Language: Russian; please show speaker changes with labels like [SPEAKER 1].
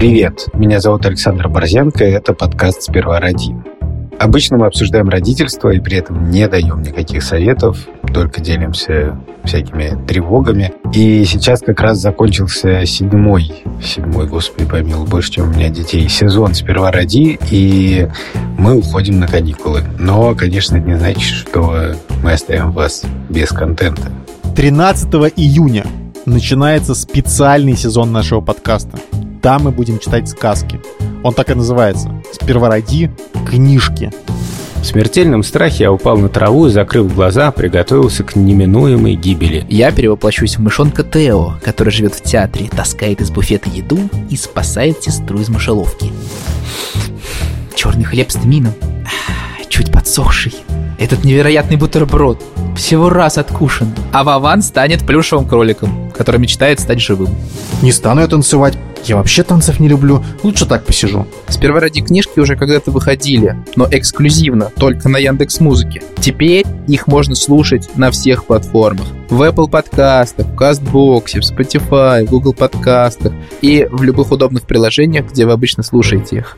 [SPEAKER 1] Привет, меня зовут Александр Борзенко, и это подкаст «Сперва ради». Обычно мы обсуждаем родительство и при этом не даем никаких советов, только делимся всякими тревогами. И сейчас как раз закончился седьмой, седьмой, господи помилуй, больше, чем у меня детей, сезон «Сперва ради», и мы уходим на каникулы. Но, конечно, это не значит, что мы оставим вас без контента.
[SPEAKER 2] 13 июня начинается специальный сезон нашего подкаста. Там мы будем читать сказки. Он так и называется. Сперва роди книжки.
[SPEAKER 3] В смертельном страхе я упал на траву и, закрыв глаза, приготовился к неминуемой гибели.
[SPEAKER 4] Я перевоплощусь в мышонка Тео, который живет в театре, таскает из буфета еду и спасает сестру из мышеловки. Черный хлеб с тмином, чуть подсохший. Этот невероятный бутерброд всего раз откушен, а Вован станет плюшевым кроликом, который мечтает стать живым.
[SPEAKER 2] Не стану я танцевать. Я вообще танцев не люблю. Лучше так посижу.
[SPEAKER 4] Сперва ради книжки уже когда-то выходили, но эксклюзивно, только на Яндекс Музыке. Теперь их можно слушать на всех платформах. В Apple подкастах, в CastBox, в Spotify, в Google подкастах и в любых удобных приложениях, где вы обычно слушаете их.